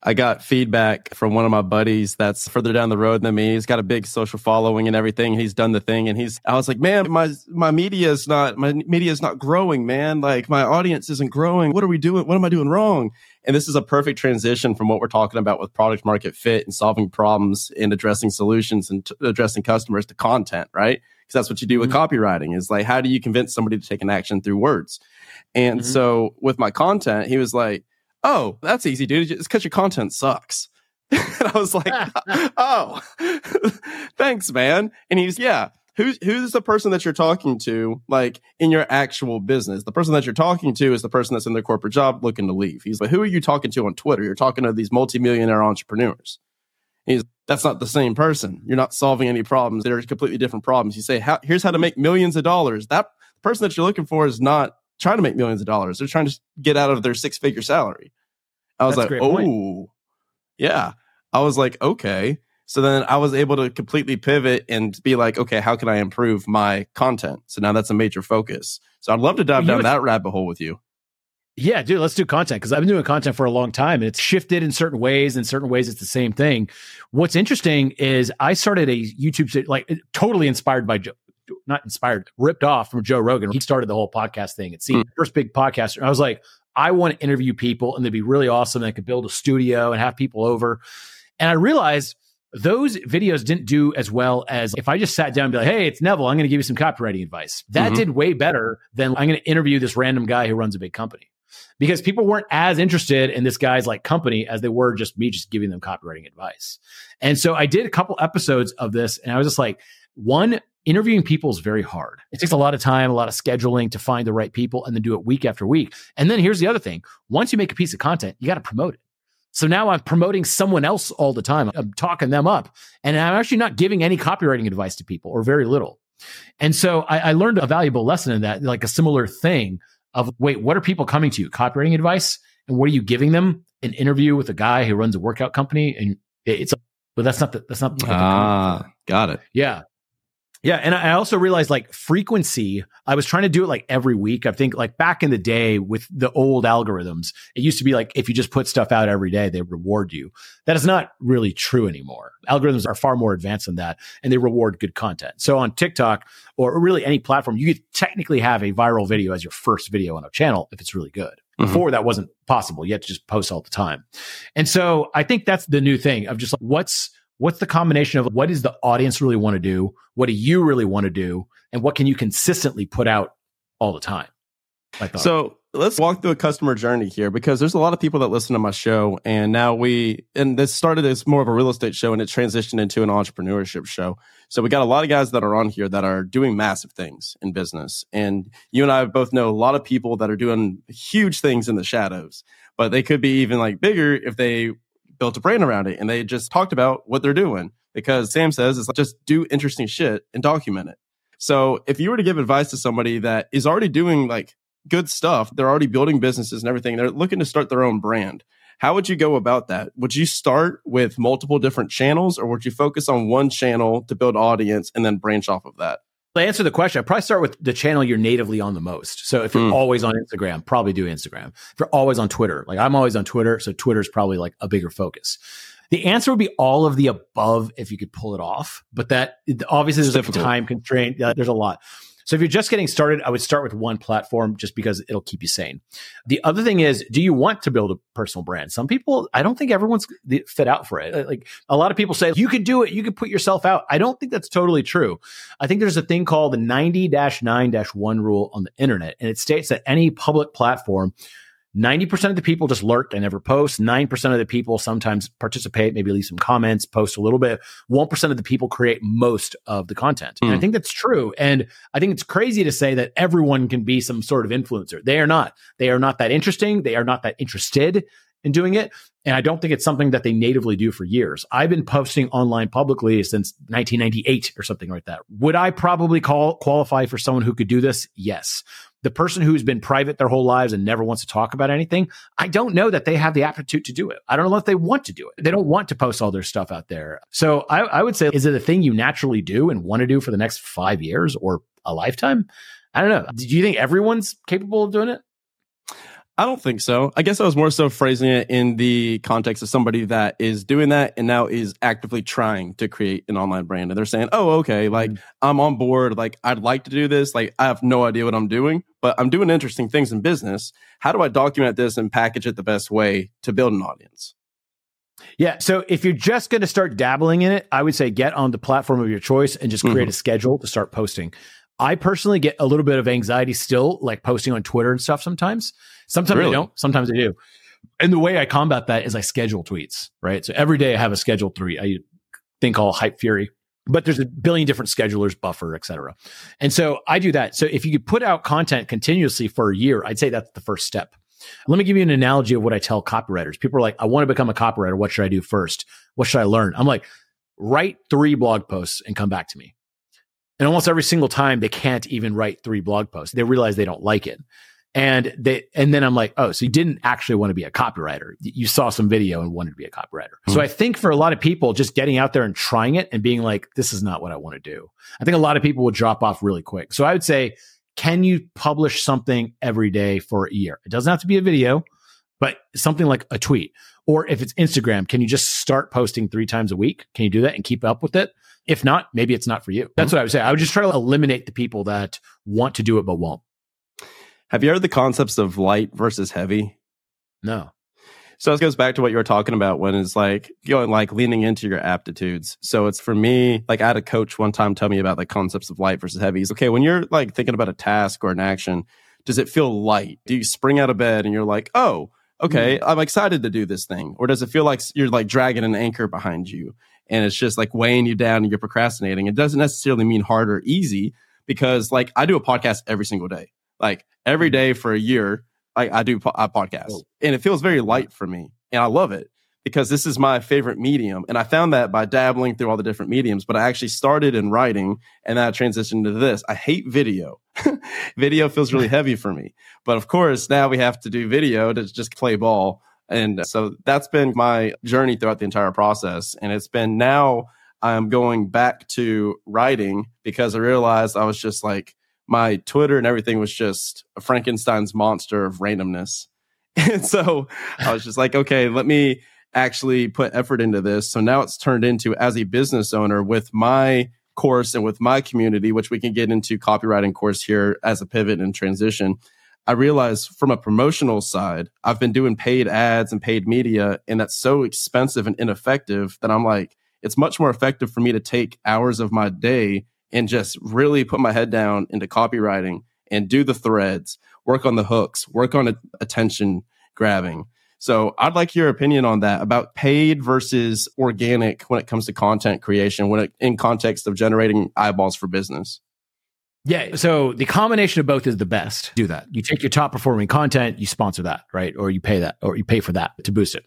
I got feedback from one of my buddies that's further down the road than me. He's got a big social following and everything. He's done the thing and he's I was like, "Man, my my media is not my media is not growing, man. Like my audience isn't growing. What are we doing? What am I doing wrong?" And this is a perfect transition from what we're talking about with product market fit and solving problems and addressing solutions and t- addressing customers to content, right? Because that's what you do with copywriting is like how do you convince somebody to take an action through words? And Mhm. so with my content, he was like, "Oh, that's easy, dude. It's because your content sucks." [LAUGHS] and I was like, [LAUGHS] "Oh, [LAUGHS] thanks, man." And he's, "Yeah, who's who's the person that you're talking to, like in your actual business? The person that you're talking to is the person that's in their corporate job looking to leave." He's like, "Who are you talking to on Twitter? You're talking to these multimillionaire entrepreneurs." He's that's not the same person. You're not solving any problems. They're completely different problems. You say, how, "Here's how to make millions of dollars." That person that you're looking for is not trying to make millions of dollars. They're trying to get out of their six figure salary. I was That's like, great point. oh, yeah. I was like, okay. So then I was able to completely pivot and be like, okay, how can I improve my content? So now that's a major focus. So I'd love to dive You down that rabbit hole with you. Yeah, dude, let's do content because I've been doing content for a long time and it's shifted in certain ways. In certain ways, it's the same thing. What's interesting is I started a YouTube, like totally inspired by Joe, not inspired, ripped off from Joe Rogan. He started the whole podcast thing. It's the first big podcaster. I was like, I want to interview people and they'd be really awesome. And I could build a studio and have people over. And I realized those videos didn't do as well as if I just sat down and be like, hey, it's Neville. I'm going to give you some copywriting advice. That Mhm. did way better than I'm going to interview this random guy who runs a big company because people weren't as interested in this guy's like company as they were just me just giving them copywriting advice. And so I did a couple episodes of this and I was just like, one, interviewing people is very hard. It takes a lot of time, a lot of scheduling to find the right people and then do it week after week. And then here's the other thing. Once you make a piece of content, you got to promote it. So now I'm promoting someone else all the time. I'm talking them up and I'm actually not giving any copywriting advice to people or very little. And so I, I learned a valuable lesson in that, like a similar thing of wait, what are people coming to you? Copywriting advice? And what are you giving them? An interview with a guy who runs a workout company. And it's, but that's not the, that's not they're Ah, got it. yeah. Yeah. And I also realized like frequency, I was trying to do it like every week. I think like back in the day with the old algorithms, it used to be like if you just put stuff out every day, they reward you. That is not really true anymore. Algorithms are far more advanced than that and they reward good content. So on TikTok or really any platform, you could technically have a viral video as your first video on a channel if it's really good. Mhm. Before that wasn't possible. You had to just post all the time. And so I think that's the new thing of just like what's what's the combination of what does the audience really want to do? What do you really want to do? And what can you consistently put out all the time? So let's walk through a customer journey here because there's a lot of people that listen to my show. And now we, and this started as more of a real estate show and it transitioned into an entrepreneurship show. So we got a lot of guys that are on here that are doing massive things in business. And you and I both know a lot of people that are doing huge things in the shadows, but they could be even like bigger if they built a brand around it and they just talked about what they're doing. Because Sam says it's like just do interesting shit and document it. So if you were to give advice to somebody that is already doing like good stuff, they're already building businesses and everything, they're looking to start their own brand. How would you go about that? Would you start with multiple different channels or would you focus on one channel to build audience and then branch off of that? To answer the question, I'd probably start with the channel you're natively on the most. So if you're Hmm. always on Instagram, probably do Instagram. If you're always on Twitter, like I'm always on Twitter, so Twitter's probably like a bigger focus. The answer would be all of the above if you could pull it off, but that obviously It's there's a difficult. time constraint. Uh, there's a lot. So if you're just getting started, I would start with one platform just because it'll keep you sane. The other thing is, do you want to build a personal brand? Some people, I don't think everyone's fit out for it. Uh, Like a lot of people say, you can do it. You can put yourself out. I don't think that's totally true. I think there's a thing called the 90 9 1 rule on the internet, and it states that any public platform 90% of the people just lurk and never post. 9% of the people sometimes participate, maybe leave some comments, post a little bit. 1% of the people create most of the content. And I Hmm. think that's true. And I think it's crazy to say that everyone can be some sort of influencer. They are not. They are not that interesting. They are not that interested in doing it. And I don't think it's something that they natively do for years. I've been posting online publicly since 1998 or something like that. Would I probably call qualify for someone who could do this? Yes. The person who's been private their whole lives and never wants to talk about anything, I don't know that they have the aptitude to do it. I don't know if they want to do it. They don't want to post all their stuff out there. So I, I would say, is it a thing you naturally do and want to do for the next five years or a lifetime? I don't know. Do you think everyone's capable of doing it? I don't think so. I guess I was more so phrasing it in the context of somebody that is doing that and now is actively trying to create an online brand. And they're saying, oh, okay, mm-hmm. like I'm on board. Like I'd like to do this. Like I have no idea what I'm doing, but I'm doing interesting things in business. How do I document this and package it the best way to build an audience? Yeah. So if you're just going to start dabbling in it, I would say get on the platform of your choice and just create mm-hmm. a schedule to start posting. I personally get a little bit of anxiety still, like posting on Twitter and stuff sometimes. Sometimes Really? I don't, sometimes I do. And the way I combat that is I schedule tweets, right? So every day I have a scheduled three. I think all Hypefury, but there's a billion different schedulers, buffer, et cetera. And so I do that. So if you could put out content continuously for a year, I'd say that's the first step. Let me give you an analogy of what I tell copywriters. People are like, I want to become a copywriter. What should I do first? What should I learn? I'm like, write three blog posts and come back to me. And almost every single time they can't even write three blog posts. They realize they don't like it. And they, and then I'm like, oh, so you didn't actually want to be a copywriter. You saw some video and wanted to be a copywriter. So hmm. I think for a lot of people, just getting out there and trying it and being like, this is not what I want to do. I think a lot of people will drop off really quick. So I would say, can you publish something every day for a year? It doesn't have to be a video, but something like a tweet. Or if it's Instagram, can you just start posting three times a week? Can you do that and keep up with it? If not, maybe it's not for you. That's what I would say. I would just try to eliminate the people that want to do it but won't. Have you heard the concepts of light versus heavy? No. So it goes back to what you were talking about when it's like going like leaning into your aptitudes. So it's for me, like I had a coach one time tell me about the concepts of light versus heavy. He's okay, when you're like thinking about a task or an action, does it feel light? Do you spring out of bed and you're like, oh, okay, I'm excited to do this thing? Or does it feel like you're like dragging an anchor behind you and it's just like weighing you down and you're procrastinating? It doesn't necessarily mean hard or easy because like I do a podcast every single day. Like every mm. day for a year, I, I do po- a podcast Oh. and it feels very light for me. And I love it because this is my favorite medium. And I found that by dabbling through all the different mediums, but I actually started in writing and then I transitioned to this. I hate video. [LAUGHS] video feels really heavy for me. But of course, now we have to do video to just play ball. And so that's been my journey throughout the entire process. And it's been now I'm going back to writing because I realized I was just like, my Twitter and everything was just a Frankenstein's monster of randomness. [LAUGHS] And so I was just like, okay, let me actually put effort into this. So now it's turned into as a business owner with my course and with my community, which we can get into copywriting course here as a pivot and transition. I realized from a promotional side, I've been doing paid ads and paid media, and that's so expensive and ineffective that I'm like, it's much more effective for me to take hours of my day and just really put my head down into copywriting and do the threads, work on the hooks, work on attention grabbing. So I'd like your opinion on that about paid versus organic when it comes to content creation, when it in context of generating eyeballs for business. Yeah. So the combination of both is the best. Do that. You take your top performing content, you sponsor that, right? Or you pay that, or you pay for that to boost it.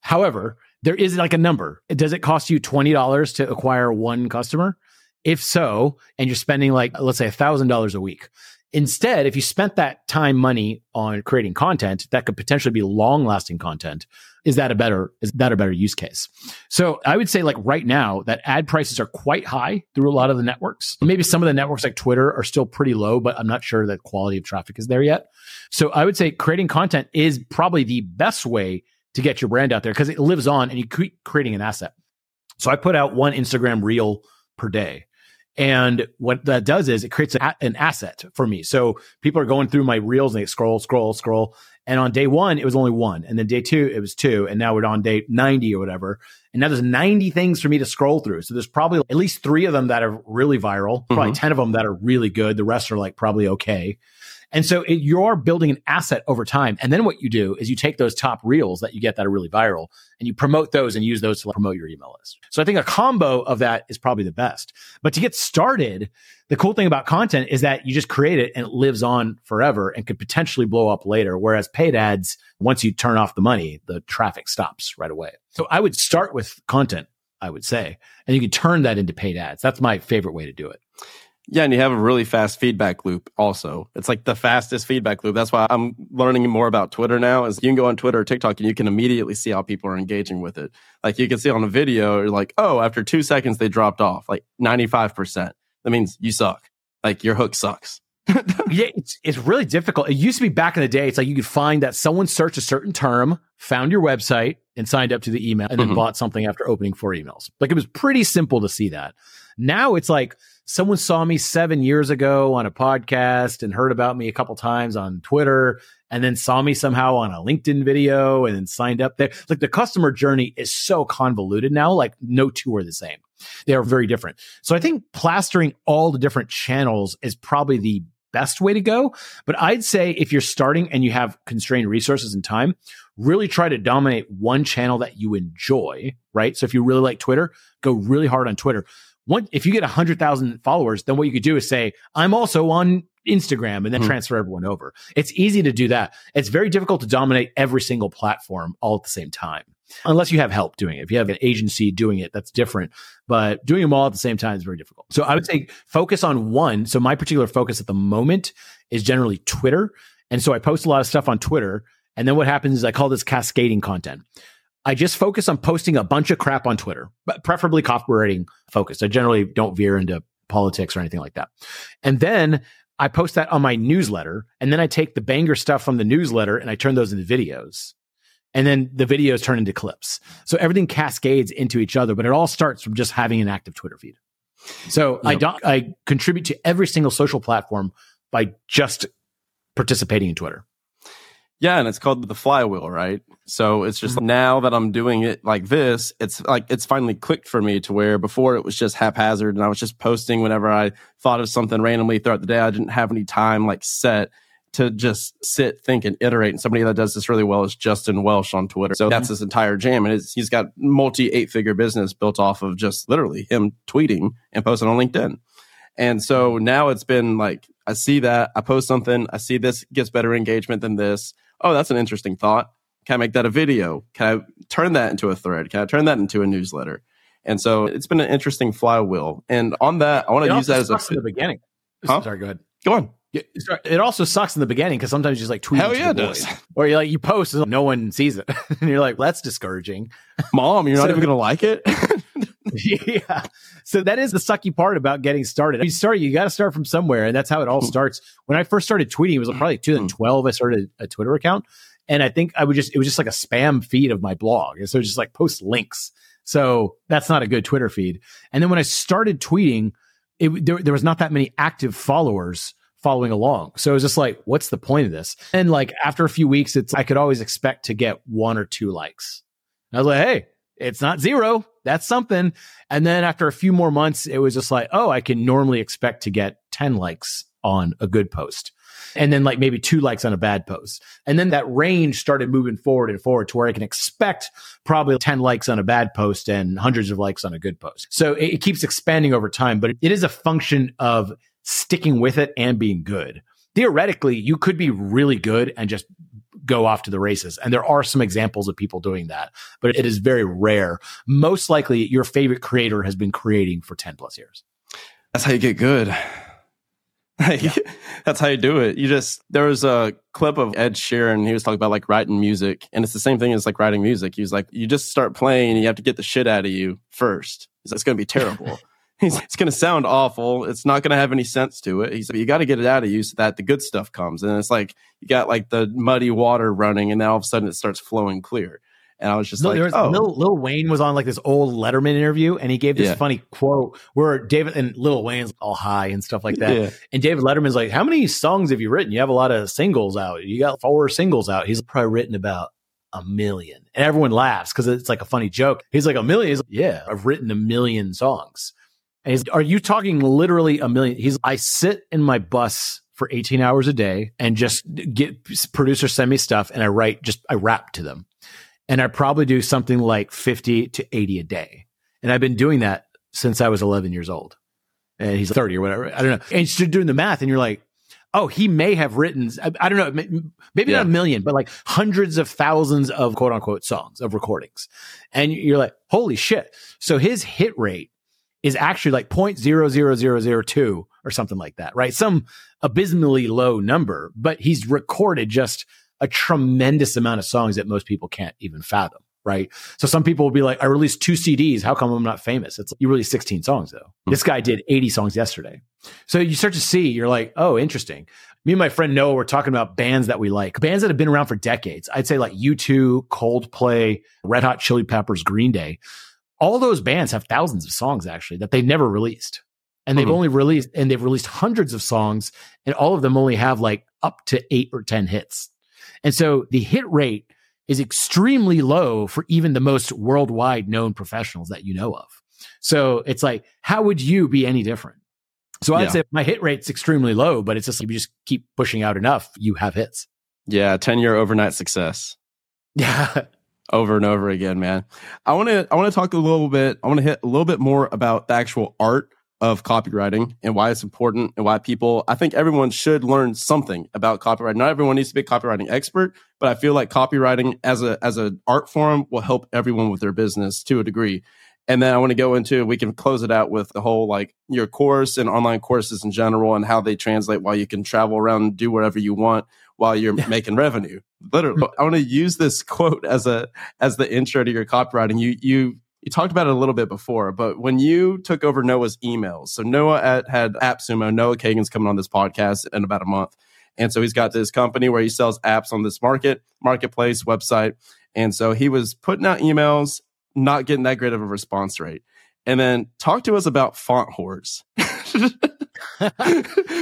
However, there is like a number. Does it cost you $20 to acquire one customer? If so, and you're spending like, let's say $1,000 a week. Instead, if you spent that time, money on creating content that could potentially be long lasting content, is that a better, is that a better use case? So I would say like right now that ad prices are quite high through a lot of the networks. Maybe some of the networks like Twitter are still pretty low, but I'm not sure that quality of traffic is there yet. So I would say creating content is probably the best way to get your brand out there because it lives on and you keep creating an asset. So I put out one Instagram reel per day. And what that does is it creates a, an asset for me. So people are going through my reels and they scroll, scroll, scroll. And on day one, it was only one. And then day two, it was two. And now we're on day 90 or whatever. And now there's 90 things for me to scroll through. So there's probably at least three of them that are really viral, probably mm-hmm. 10 of them that are really good. The rest are like probably okay. And so it, you're building an asset over time. And then what you do is you take those top reels that you get that are really viral and you promote those and use those to promote your email list. So I think a combo of that is probably the best. But to get started, the cool thing about content is that you just create it and it lives on forever and could potentially blow up later. Whereas paid ads, once you turn off the money, the traffic stops right away. So I would start with content, I would say, and you can turn that into paid ads. That's my favorite way to do it. Yeah, and you have a really fast feedback loop also. It's like the fastest feedback loop. That's why I'm learning more about Twitter now is you can go on Twitter or TikTok and you can immediately see how people are engaging with it. Like you can see on a video, you're like, oh, after two seconds they dropped off, like 95%. That means you suck. Like your hook sucks. [LAUGHS] yeah, it's it's really difficult. It used to be back in the day. It's like you could find that someone searched a certain term, found your website, and signed up to the email, and then Mhm. bought something after opening four emails. Like it was pretty simple to see that. Now it's like someone saw me seven years ago on a podcast and heard about me a couple times on Twitter, and then saw me somehow on a LinkedIn video, and then signed up there. Like the customer journey is so convoluted now. Like no two are the same. They are very different. So I think plastering all the different channels is probably the best way to go. But I'd say if you're starting and you have constrained resources and time, really try to dominate one channel that you enjoy, right? So if you really like Twitter, go really hard on Twitter. One, if you get 100,000 followers, then what you could do is say, I'm also on Instagram and then Hmm. transfer everyone over. It's easy to do that. It's very difficult to dominate every single platform all at the same time, unless you have help doing it. If you have an agency doing it, that's different. But doing them all at the same time is very difficult. So I would say focus on one. So my particular focus at the moment is generally Twitter. And so I post a lot of stuff on Twitter. And then what happens is I call this cascading content. I just focus on posting a bunch of crap on Twitter, but preferably copywriting focused. I generally don't veer into politics or anything like that. And then I post that on my newsletter. And then I take the banger stuff from the newsletter and I turn those into videos. And then the videos turn into clips. So everything cascades into each other, but it all starts from just having an active Twitter feed. So I don't, I contribute to every single social platform by just participating in Twitter. Yeah, and it's called the flywheel, right? So it's just mm-hmm. now that I'm doing it like this, it's like it's finally clicked for me to where before it was just haphazard and I was just posting whenever I thought of something randomly throughout the day. I didn't have any time like set to just sit, think, and iterate. And somebody that does this really well is Justin Welsh on Twitter. So that's mm-hmm. his entire jam. And it's, he's got multi eight figure business built off of just literally him tweeting and posting on LinkedIn. And so mm-hmm. now it's been like, I see that, I post something, I see this gets better engagement than this. Oh, that's an interesting thought. Can I make that a video? Can I turn that into a thread? Can I turn that into a newsletter? And so it's been an interesting flywheel. And on that, I want to use that as a in the beginning. Huh? Sorry, go ahead. go on. It also sucks in the beginning because sometimes you just like tweet. Hell yeah, it does. Or you like you post and no one sees it, [LAUGHS] and you're like, that's discouraging. Mom, you're not even going to like it? [LAUGHS] yeah. So that is the sucky part about getting started. You start, you got to start from somewhere, and that's how it all starts. When I first started tweeting, it was probably 2012. Mm. I started a Twitter account, and I think I would just it was just like a spam feed of my blog, and so just like post links. So that's not a good Twitter feed. And then when I started tweeting, it there, there was not that many active followers following along. So it was just like, what's the point of this? And like after a few weeks, it's I could always expect to get one or two likes. And I was like, hey, it's not zero. That's something. And then after a few more months, it was just like, oh, I can normally expect to get 10 likes on a good post. And then like maybe two likes on a bad post. And then that range started moving forward and forward to where I can expect probably 10 likes on a bad post and hundreds of likes on a good post. So it, it keeps expanding over time, but it is a function of sticking with it and being good. Theoretically, you could be really good and just go off to the races. And there are some examples of people doing that, but it is very rare. Most likely your favorite creator has been creating for 10 plus years. That's how you get good. [LAUGHS] Like, [LAUGHS] That's how you do it. You just there was a clip of Ed Sheeran. He was talking about like writing music, and it's the same thing as like writing music. He was like, you just start playing, and you have to get the shit out of you first. [LAUGHS] He's like, it's going to be terrible. He's, it's going to sound awful. It's not going to have any sense to it. He's like, you got to get it out of you so that the good stuff comes. And it's like you got like the muddy water running, and then all of a sudden it starts flowing clear. And I was just Lil, like, was, oh, Lil, Lil Wayne was on like this old Letterman interview, and he gave this Yeah. funny quote where David and Lil Wayne's all high and stuff like that. Yeah. And David Letterman's like, "How many songs have you written? You have a lot of singles out. You got four singles out." He's probably written about a million, and everyone laughs because it's like a funny joke. He's like, "A million? He's like, yeah, I've written a million songs." And he's, "Are you talking literally a million? He's, I sit in my bus for 18 hours a day and just get producers send me stuff and I write just I rap to them. And I probably do something like 50 to 80 a day. And I've been doing that since I was 11 years old. And he's 30 or whatever. I don't know. And you're doing the math and you're like, oh, he may have written, I, I don't know, maybe Yeah. not a million, but like hundreds of thousands of quote unquote songs of recordings. And you're like, holy shit. So his hit rate is actually like 0.00002 or something like that, right? Some abysmally low number, but he's recorded just a tremendous amount of songs that most people can't even fathom, right? So some people will be like, I released two CDs. How come I'm not famous? It's like, you released 16 songs though. Hmm. This guy did 80 songs yesterday. So you start to see, you're like, oh, interesting. Me and my friend Noah were talking about bands that we like, bands that have been around for decades. I'd say like U2, Coldplay, Red Hot Chili Peppers, Green Day. All those bands have thousands of songs actually that they've never released. And they've Mhm. only released, and they've released hundreds of songs, and all of them only have like up to eight or 10 hits. And so the hit rate is extremely low for even the most worldwide known professionals that you know of. So it's like, how would you be any different? So I'd Yeah. say my hit rate's extremely low, but it's just if you just keep pushing out enough, you have hits. Yeah, 10 year overnight success. Yeah. [LAUGHS] over and over again, man. I want to I want to talk a little bit. I want to hit a little bit more about the actual art of copywriting and why it's important and why people I think everyone should learn something about copywriting. Not everyone needs to be a copywriting expert, but I feel like copywriting as a as an art form will help everyone with their business to a degree. And then I want to go into we can close it out with the whole like your course and online courses in general and how they translate while you can travel around and do whatever you want while you're making revenue. Literally, I want to use this quote as a as the intro to your copywriting. You you you talked about it a little bit before, but when you took over Noah's emails, so Noah at, had AppSumo. Noah Kagan's coming on this podcast in about a month, and so he's got this company where he sells apps on this market marketplace website, and so he was putting out emails, not getting that great of a response rate. And then talk to us about font whores. [LAUGHS]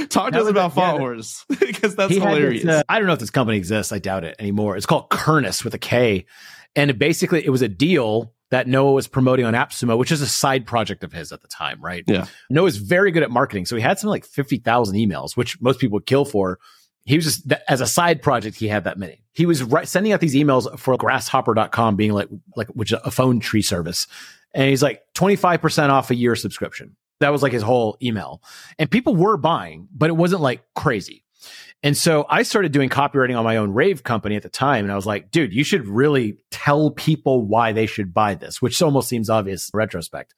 talk to us about a- yeah, font whores [LAUGHS] because that's had this, hilarious. uh, I don't know if this company exists. I doubt it anymore. It's called Kernest with a K. And it basically, it was a deal that Noah was promoting on AppSumo, which is a side project of his at the time, right? Yeah. Noah's very good at marketing. So he had something like 50,000 emails, which most people would kill for. He was just, as a side project, he had that many. He was ri- sending out these emails for grasshopper.com being like, like, which is a phone tree service. And he's like 25% off a year subscription. That was like his whole email. And people were buying, but it wasn't like crazy. And so I started doing copywriting on my own rave company at the time. And I was like, dude, you should really tell people why they should buy this, which almost seems obvious in retrospect.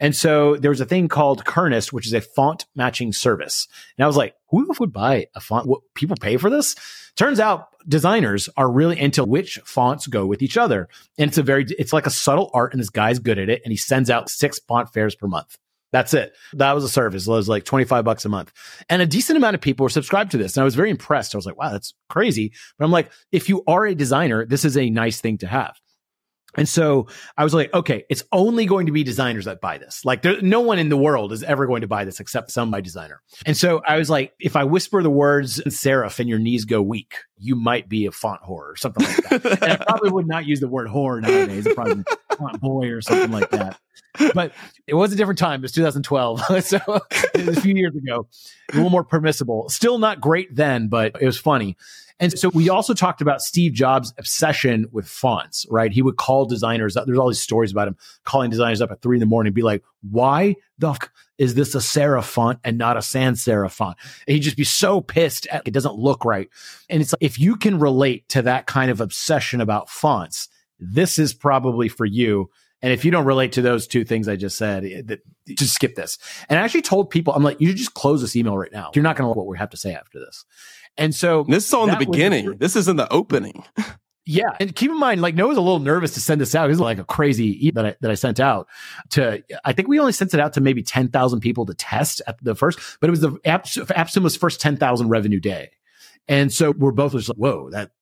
And so there was a thing called Kernest, which is a font matching service. And I was like, who would buy a font? What, people pay for this? Turns out designers are really into which fonts go with each other. And it's a very, it's like a subtle art and this guy's good at it. And he sends out six font fairs per month. That's it. That was a service. It was like 25 bucks a month. And a decent amount of people were subscribed to this. And I was very impressed. I was like, wow, that's crazy. But I'm like, if you are a designer, this is a nice thing to have. And so I was like, okay, it's only going to be designers that buy this. Like, there, no one in the world is ever going to buy this except some by designer. And so I was like, if I whisper the words serif and your knees go weak, you might be a font whore or something like that. and I [LAUGHS] probably would not use the word whore nowadays. I'd probably font boy or something like that. But it was a different time. It was 2012. [LAUGHS] so it was a few years ago, a little more permissible. Still not great then, but it was funny. And so we also talked about Steve Jobs' obsession with fonts, right? He would call designers up. There's all these stories about him calling designers up at three in the morning and be like, why the fuck is this a serif font and not a sans serif font? And he'd just be so pissed at it doesn't look right. And it's like, if you can relate to that kind of obsession about fonts, this is probably for you. And if you don't relate to those two things I just said, it- that- just skip this. And I actually told people, I'm like, you should just close this email right now. You're not going to like what we have to say after this. And so This is all in the That was- beginning. this is in the opening. [LAUGHS] yeah, and keep in mind, like Noah's a little nervous to send this out. This is like a crazy e that I, that I sent out to. I think we only sent it out to maybe ten thousand people to test at the first, but it was the Apps, AppSumo's first ten thousand revenue day, and so we're both just like, whoa, that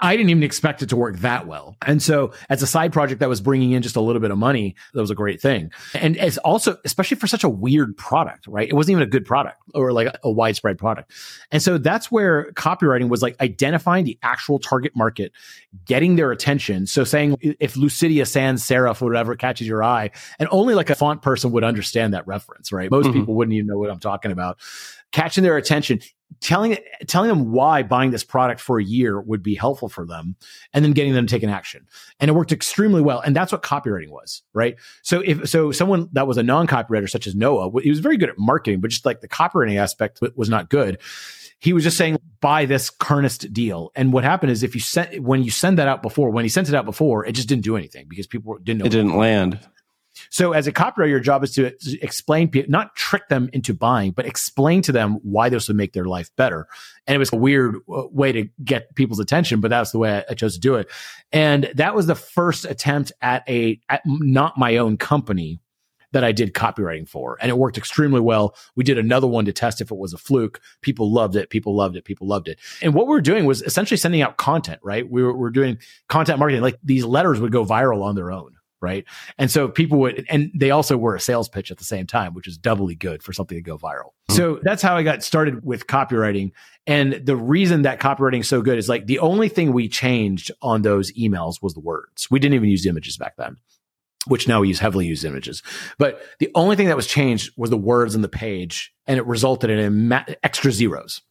I didn't even expect it to work that well. And so as a side project that was bringing in just a little bit of money, that was a great thing. And it's also, especially for such a weird product, right? It wasn't even a good product or like a widespread product. And so that's where copywriting was like identifying the actual target market, getting their attention. So saying if Lucida sans serif or whatever catches your eye, and only like a font person would understand that reference, right? Most mm-hmm. people wouldn't even know what I'm talking about. Catching their attention, telling telling them why buying this product for a year would be helpful for them and then getting them to take an action. And it worked extremely well. And that's what copywriting was right? So if so someone that was a non-copywriter such as noah he was very good at marketing but just like the copywriting aspect was not good. He was just saying buy this Kernest deal. And what happened is if you sent when you send that out before when he sent it out before it just didn't do anything because people didn't know it didn't land so as a copywriter, your job is to, explain, not trick them into buying, but explain to them why this would make their life better. And it was a weird uh, way to get people's attention, but that's the way I, chose to do it. And that was the first attempt at a, at not my own company that I did copywriting for. And it worked extremely well. We did another one to test if it was a fluke. People loved it. People loved it. People loved it. And what we were doing was essentially sending out content, right? We were, we were doing content marketing. Like these letters would go viral on their own right? And so people would, and they also were a sales pitch at the same time, which is doubly good for something to go viral. Mm-hmm. So that's how I got started with copywriting. And the reason that copywriting is so good is like the only thing we changed on those emails was the words. We didn't even use images back then. Which now we use heavily used images, but the only thing that was changed was the words in the page, and it resulted in ma- extra zeros.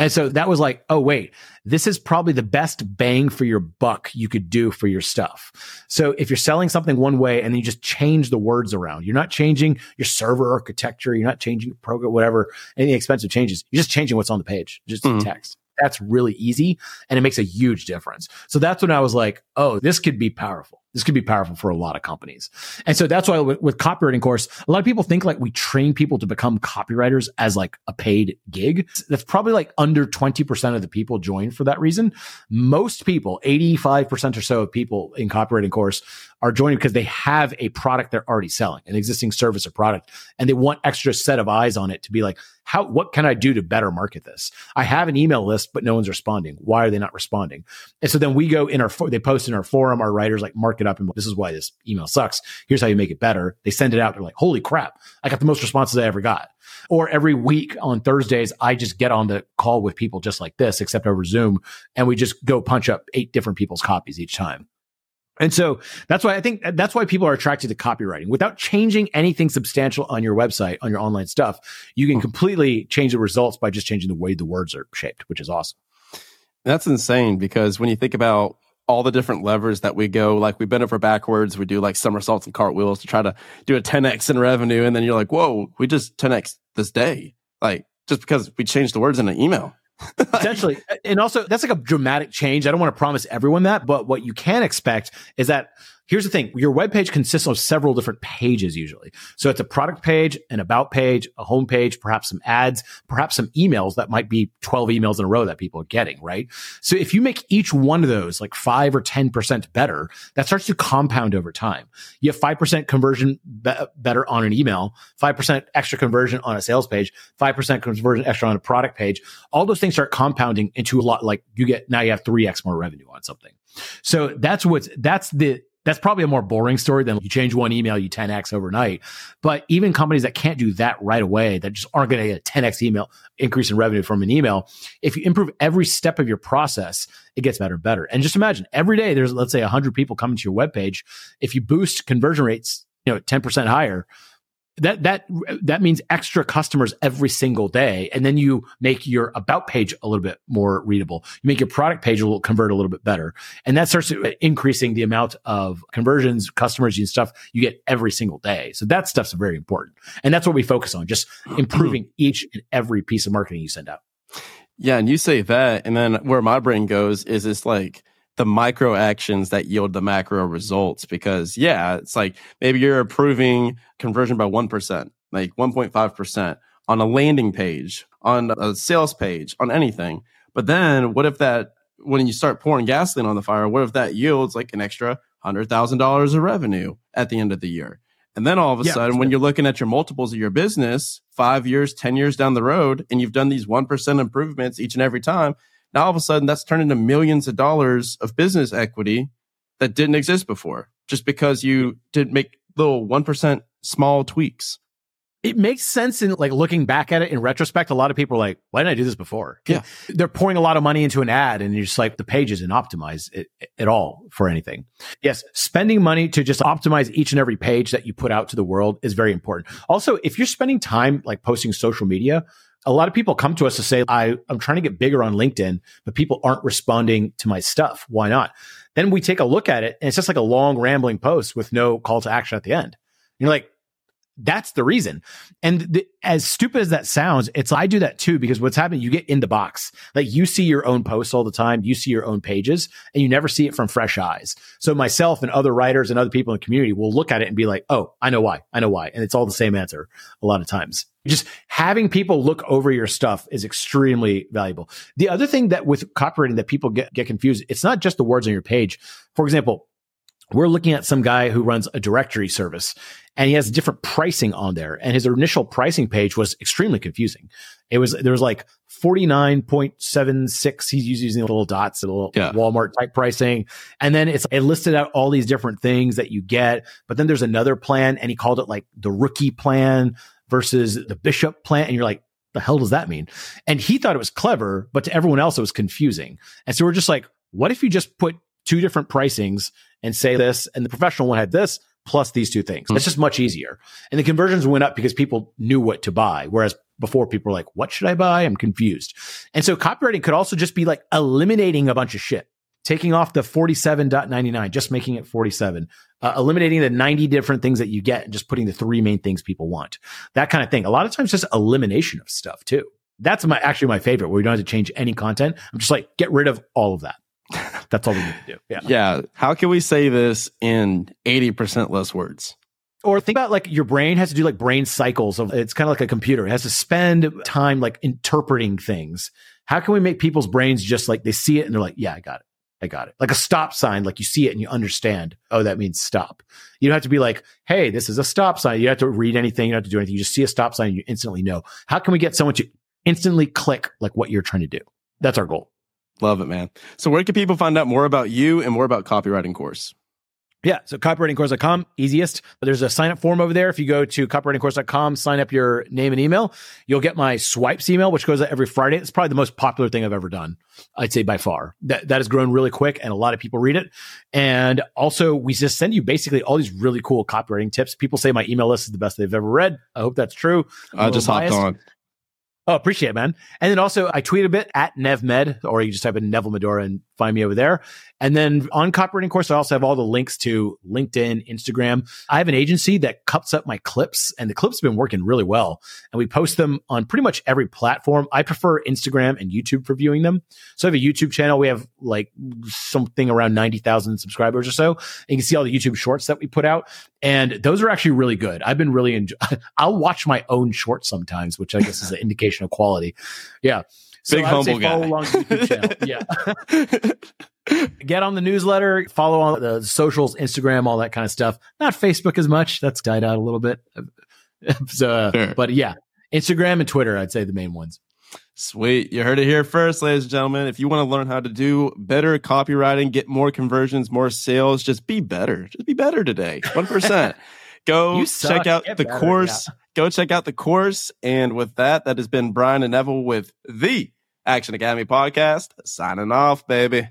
And so that was like, oh, wait, this is probably the best bang for your buck you could do for your stuff. So if you're selling something one way and then you just change the words around, you're not changing your server architecture, you're not changing your program, whatever, any expensive changes. You're just changing what's on the page, just mm-hmm. text. That's really easy and it makes a huge difference. So that's when I was like, oh, this could be powerful. This could be powerful for a lot of companies. And so that's why with, with, copywriting course, a lot of people think like we train people to become copywriters as like a paid gig. That's probably like under 20% of the people join for that reason. Most people, 85% or so of people in copywriting course are joining because they have a product they're already selling, an existing service or product, and they want extra set of eyes on it to be like, how, what can I do to better market this? I have an email list, but no one's responding. Why are they not responding? And so then we go in our, they post in our forum, our writers like mark it up and this is why this email sucks. Here's how you make it better. They send it out. They're like, holy crap. I got the most responses I ever got. Or every week on Thursdays, I just get on the call with people just like this, except over Zoom. And we just go punch up eight different people's copies each time. And so that's why I think that's why people are attracted to copywriting. Without changing anything substantial on your website, on your online stuff, you can hmm. completely change the results by just changing the way the words are shaped, which is awesome. That's insane because when you think about all the different levers that we go, like we bend over backwards, we do like somersaults and cartwheels to try to do a 10x in revenue. And then you're like, whoa, we just 10x this day. Like just because we changed the words in an email. [LAUGHS] Essentially. And also, that's like a dramatic change. I don't want to promise everyone that, but what you can expect is that Here's the thing. Your web page consists of several different pages usually. So it's a product page, an about page, a home page, perhaps some ads, perhaps some emails that might be 12 emails in a row that people are getting, right? So if you make each one of those like five or 10% better, that starts to compound over time. You have 5% conversion be- better on an email, 5% extra conversion on a sales page, 5% conversion extra on a product page. All those things start compounding into a lot like you get, now you have 3x more revenue on something. So that's what's, that's the, that's probably a more boring story than you change one email, you 10x overnight. But even companies that can't do that right away, that just aren't going to get a 10x email increase in revenue from an email, if you improve every step of your process, it gets better and better. And just imagine every day there's, let's say, 100 people coming to your webpage. If you boost conversion rates, you know, 10% higher, that that that means extra customers every single day. And then you make your about page a little bit more readable. You make your product page a little convert a little bit better. And that starts uh, increasing the amount of conversions customers and stuff you get every single day. So that stuff's very important. And that's what we focus on just [CLEARS THROAT] improving each and every piece of marketing you send out. Yeah and you say that and then where my brain goes is it's like the micro actions that yield the macro results because yeah it's like maybe you're improving conversion by 1% like 1.5% on a landing page on a sales page on anything. But then what if that when you start pouring gasoline on the fire what if that yields like an extra $100000 of revenue at the end of the year? And then all of a yeah, sudden, when you're looking at your multiples of your business, five years, 10 years down the road, and you've done these 1% improvements each and every time, Now all of a sudden that's turned into millions of dollars of business equity that didn't exist before just because you did make little 1% small tweaks. it makes sense in like looking back at it in retrospect. A lot of people are like, why didn't I do this before? Yeah. They're pouring a lot of money into an ad and you're just like, the page isn't optimized at, at all for anything. Yes. Spending money to just optimize each and every page that you put out to the world is very important. Also, if you're spending time like posting social media, a lot of people come to us to say, I, I'm trying to get bigger on LinkedIn, but people aren't responding to my stuff. Why not? Then we take a look at it and it's just like a long rambling post with no call to action at the end. You're like, that's the reason. And the, as stupid as that sounds, it's I do that too because what's happening, you get in the box. Like you see your own posts all the time, you see your own pages, and you never see it from fresh eyes. So myself and other writers and other people in the community will look at it and be like, "Oh, I know why. I know why." And it's all the same answer a lot of times. Just having people look over your stuff is extremely valuable. The other thing that with copywriting that people get get confused, it's not just the words on your page. For example, we're looking at some guy who runs a directory service and he has different pricing on there. And his initial pricing page was extremely confusing. It was, there was like 49.76. He's using little dots, a little Yeah. Walmart type pricing. And then it's, it listed out all these different things that you get. But then there's another plan and he called it like the rookie plan versus the bishop plan. And you're like, the hell does that mean? And he thought it was clever, but to everyone else, it was confusing. And so we're just like, what if you just put two different pricings and say this, and the professional one had this plus these two things? It's just much easier. And the conversions went up because people knew what to buy. Whereas before people were like, what should I buy? I'm confused. And so copywriting could also just be like eliminating a bunch of shit. Taking off the 47.99, just making it 47, uh, eliminating the 90 different things that you get and just putting the three main things people want. That kind of thing. A lot of times just elimination of stuff too. That's my actually my favorite where you don't have to change any content. I'm just like, get rid of all of that. That's all we need to do. Yeah. Yeah. How can we say this in 80% less words? Or think about like your brain has to do like brain cycles of it's kind of like a computer. It has to spend time like interpreting things. How can we make people's brains just like they see it and they're like, yeah, I got it. I got it. Like a stop sign, like you see it and you understand, oh, that means stop. You don't have to be like, hey, this is a stop sign. You don't have to read anything. You don't have to do anything. You just see a stop sign and you instantly know. How can we get someone to instantly click like what you're trying to do? That's our goal. Love it, man. So where can people find out more about you and more about copywriting course? Yeah. So copywritingcourse.com, easiest. But there's a sign up form over there. If you go to copywritingcourse.com, sign up your name and email, you'll get my swipes email, which goes out every Friday. It's probably the most popular thing I've ever done. I'd say by far that, that has grown really quick and a lot of people read it. And also we just send you basically all these really cool copywriting tips. People say my email list is the best they've ever read. I hope that's true. I'm I just hopped biased. on. Oh, appreciate it, man. And then also I tweet a bit at NevMed, or you just type in Neville Medhora and find me over there. And then on Copywriting Course, I also have all the links to LinkedIn, Instagram. I have an agency that cuts up my clips and the clips have been working really well. And we post them on pretty much every platform. I prefer Instagram and YouTube for viewing them. So I have a YouTube channel. We have like something around 90,000 subscribers or so. And you can see all the YouTube shorts that we put out. And those are actually really good. I've been really enjoy- [LAUGHS] I'll watch my own shorts sometimes, which I guess is an indication of quality. Yeah. So Big I would say humble guy. follow along YouTube channel. [LAUGHS] Yeah. [LAUGHS] Get on the newsletter, follow on the socials, Instagram, all that kind of stuff. Not Facebook as much. That's died out a little bit. [LAUGHS] so, uh, Sure. but yeah, Instagram and Twitter, I'd say the main ones. Sweet. You heard it here first, ladies and gentlemen. If you want to learn how to do better copywriting, get more conversions, more sales, just be better. Just be better today. 1%. Go check out Get the better, course. Go check out the course. And with that, that has been Brian and Neville with the Action Academy podcast. Signing off, baby.